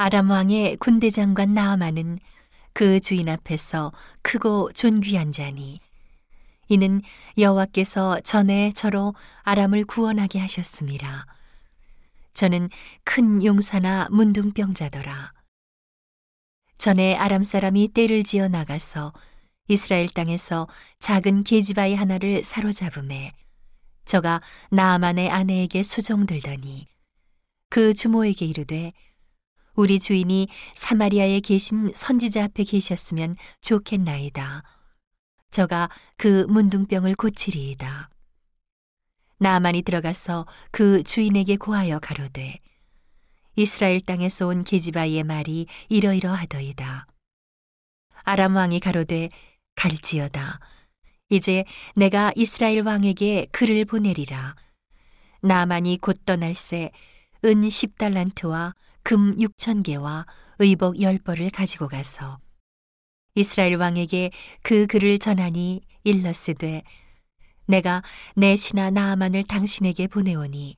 아람 왕의 군대 장관 나아만은 그 주인 앞에서 크고 존귀한 자니 이는 여호와께서 전에 저로 아람을 구원하게 하셨습니다. 저는 큰 용사나 문둥병자더라. 전에 아람 사람이 떼를 지어 나가서 이스라엘 땅에서 작은 계지바위 하나를 사로잡음에 저가 나아만의 아내에게 수종들더니 그 주모에게 이르되 우리 주인이 사마리아에 계신 선지자 앞에 계셨으면 좋겠나이다. 저가 그 문둥병을 고치리이다. 나만이 들어가서 그 주인에게 고하여 가로되 이스라엘 땅에서 온 게지바이의 말이 이러이러하더이다. 아람 왕이 가로되 갈지어다. 이제 내가 이스라엘 왕에게 글을 보내리라. 나만이 곧 떠날새 은 10달란트와 금 6천 개와 의복 10벌을 가지고 가서 이스라엘 왕에게 그 글을 전하니 일러스되 내가 내 신하 나아만을 당신에게 보내오니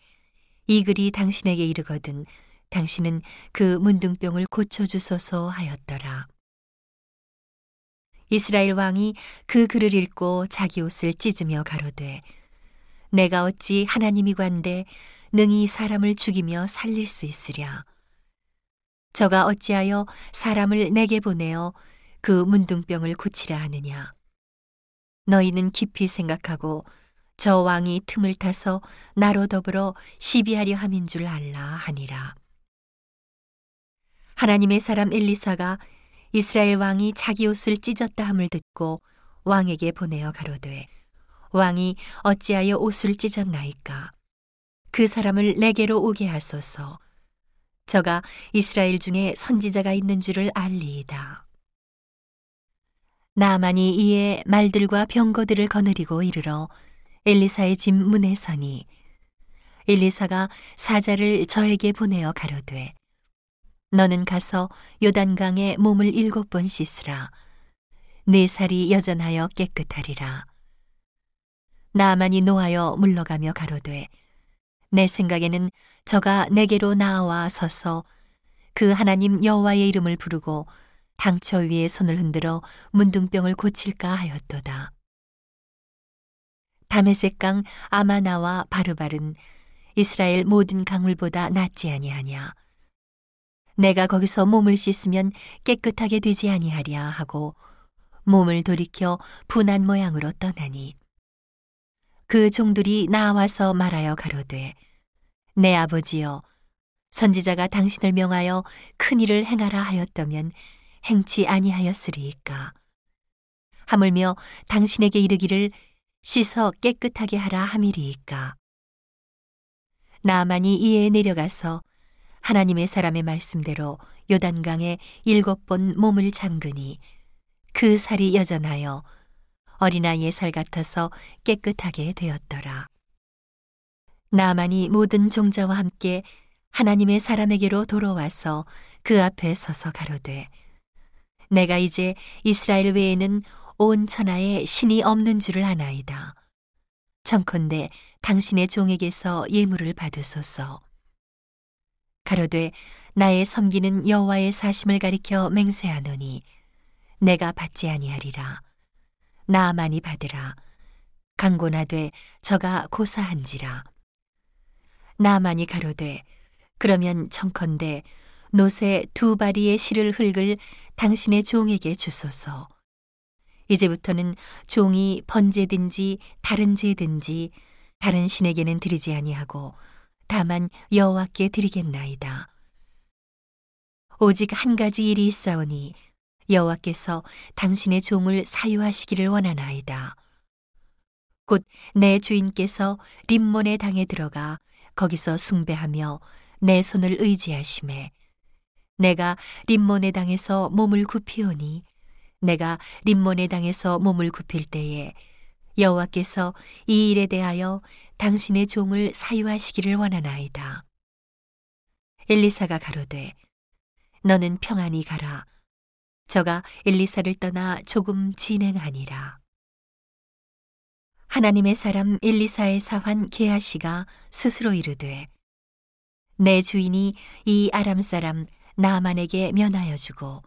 이 글이 당신에게 이르거든 당신은 그 문둥병을 고쳐주소서 하였더라. 이스라엘 왕이 그 글을 읽고 자기 옷을 찢으며 가로되 내가 어찌 하나님이 관데 능히 사람을 죽이며 살릴 수 있으랴. 저가 어찌하여 사람을 내게 보내어 그 문둥병을 고치라 하느냐. 너희는 깊이 생각하고 저 왕이 틈을 타서 나로 더불어 시비하려 함인 줄 알라 하니라. 하나님의 사람 엘리사가 이스라엘 왕이 자기 옷을 찢었다 함을 듣고 왕에게 보내어 가로되 왕이 어찌하여 옷을 찢었나이까 그 사람을 내게로 오게 하소서 저가 이스라엘 중에 선지자가 있는 줄을 알리이다. 나만이 이에 말들과 병거들을 거느리고 이르러 엘리사의 집 문에 서니 엘리사가 사자를 저에게 보내어 가로되 너는 가서 요단강에 몸을 일곱 번 씻으라 네 살이 여전하여 깨끗하리라 나만이 노하여 물러가며 가로되 내 생각에는 저가 내게로 나와 서서 그 하나님 여호와의 이름을 부르고 당처 위에 손을 흔들어 문둥병을 고칠까 하였도다. 다메섹강 아마나와 바르발은 이스라엘 모든 강물보다 낫지 아니하냐. 내가 거기서 몸을 씻으면 깨끗하게 되지 아니하랴 하고 몸을 돌이켜 분한 모양으로 떠나니 그 종들이 나와서 말하여 가로되 내 아버지여 선지자가 당신을 명하여 큰 일을 행하라 하였다면 행치 아니하였으리이까? 하물며 당신에게 이르기를 씻어 깨끗하게 하라 함이리이까? 나만이 이에 내려가서 하나님의 사람의 말씀대로 요단강에 일곱 번 몸을 잠그니 그 살이 여전하여 어린아이의 살 같아서 깨끗하게 되었더라. 나만이 모든 종자와 함께 하나님의 사람에게로 돌아와서 그 앞에 서서 가로되 내가 이제 이스라엘 외에는 온 천하에 신이 없는 줄을 아나이다. 청컨대 당신의 종에게서 예물을 받으소서. 가로되 나의 섬기는 여호와의 사심을 가리켜 맹세하노니 내가 받지 아니하리라. 나만이 받으라. 강고나되 저가 고사한지라. 나만이 가로되 그러면 청컨대 노새 두 바리의 실을 흙을 당신의 종에게 주소서. 이제부터는 종이 번제든지 다른 제든지 다른 신에게는 드리지 아니하고 다만 여호와께 드리겠나이다. 오직 한 가지 일이 있사오니 여호와께서 당신의 종을 사유하시기를 원하나이다. 곧 내 주인께서 림몬의 당에 들어가 거기서 숭배하며 내 손을 의지하심에 내가 림몬의 당에서 몸을 굽히오니 내가 림몬의 당에서 몸을 굽힐 때에 여호와께서 이 일에 대하여 당신의 종을 사유하시기를 원하나이다. 엘리사가 가로되 너는 평안히 가라. 저가 엘리사를 떠나 조금 진행하니라. 하나님의 사람 엘리사의 사환 게하시가 스스로 이르되 내 주인이 이 아람 사람 나만에게 면하여 주고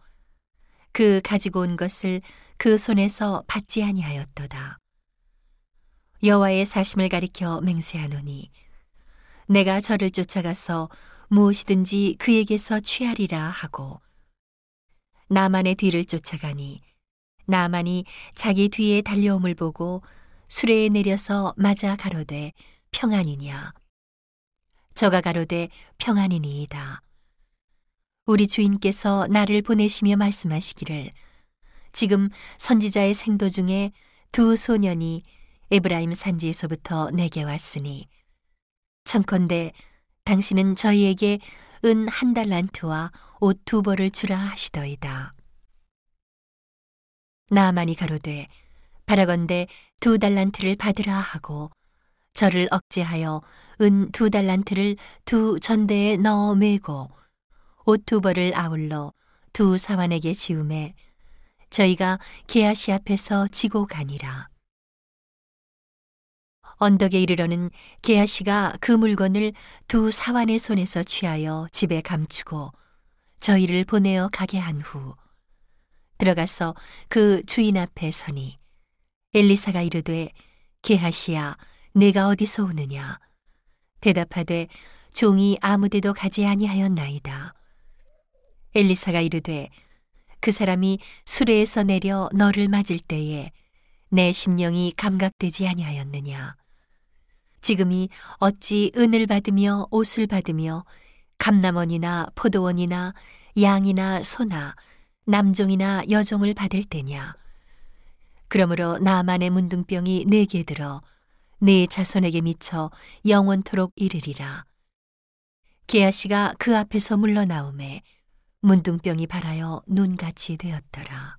그 가지고 온 것을 그 손에서 받지 아니하였도다. 여호와의 사심을 가리켜 맹세하노니 내가 저를 쫓아가서 무엇이든지 그에게서 취하리라 하고 나만의 뒤를 쫓아가니 나만이 자기 뒤에 달려옴을 보고 수레에 내려서 맞아 가로되 평안이냐 저가 가로되 평안이니이다. 우리 주인께서 나를 보내시며 말씀하시기를 지금 선지자의 생도 중에 두 소년이 에브라임 산지에서부터 내게 왔으니 청컨대 당신은 저희에게 은 한 달란트와 옷 두 벌을 주라 하시더이다. 나만이 가로되 바라건대 두 달란트를 받으라 하고 저를 억제하여 은 두 달란트를 두 전대에 넣어 매고 옷 두 벌을 아울러 두 사환에게 지음에 저희가 게하시 앞에서 지고 가니라. 언덕에 이르러는 게하시가 그 물건을 두 사환의 손에서 취하여 집에 감추고 저희를 보내어 가게 한 후 들어가서 그 주인 앞에 서니 엘리사가 이르되 게하시야 내가 어디서 오느냐? 대답하되 종이 아무데도 가지 아니하였나이다. 엘리사가 이르되 그 사람이 수레에서 내려 너를 맞을 때에 내 심령이 감각되지 아니하였느냐 지금이 어찌 은을 받으며 옷을 받으며 감남원이나 포도원이나 양이나 소나 남종이나 여종을 받을 때냐? 그러므로 나만의 문둥병이 내게 들어 네 자손에게 미쳐 영원토록 이르리라. 게하시가 그 앞에서 물러나오매 문둥병이 발하여 눈같이 되었더라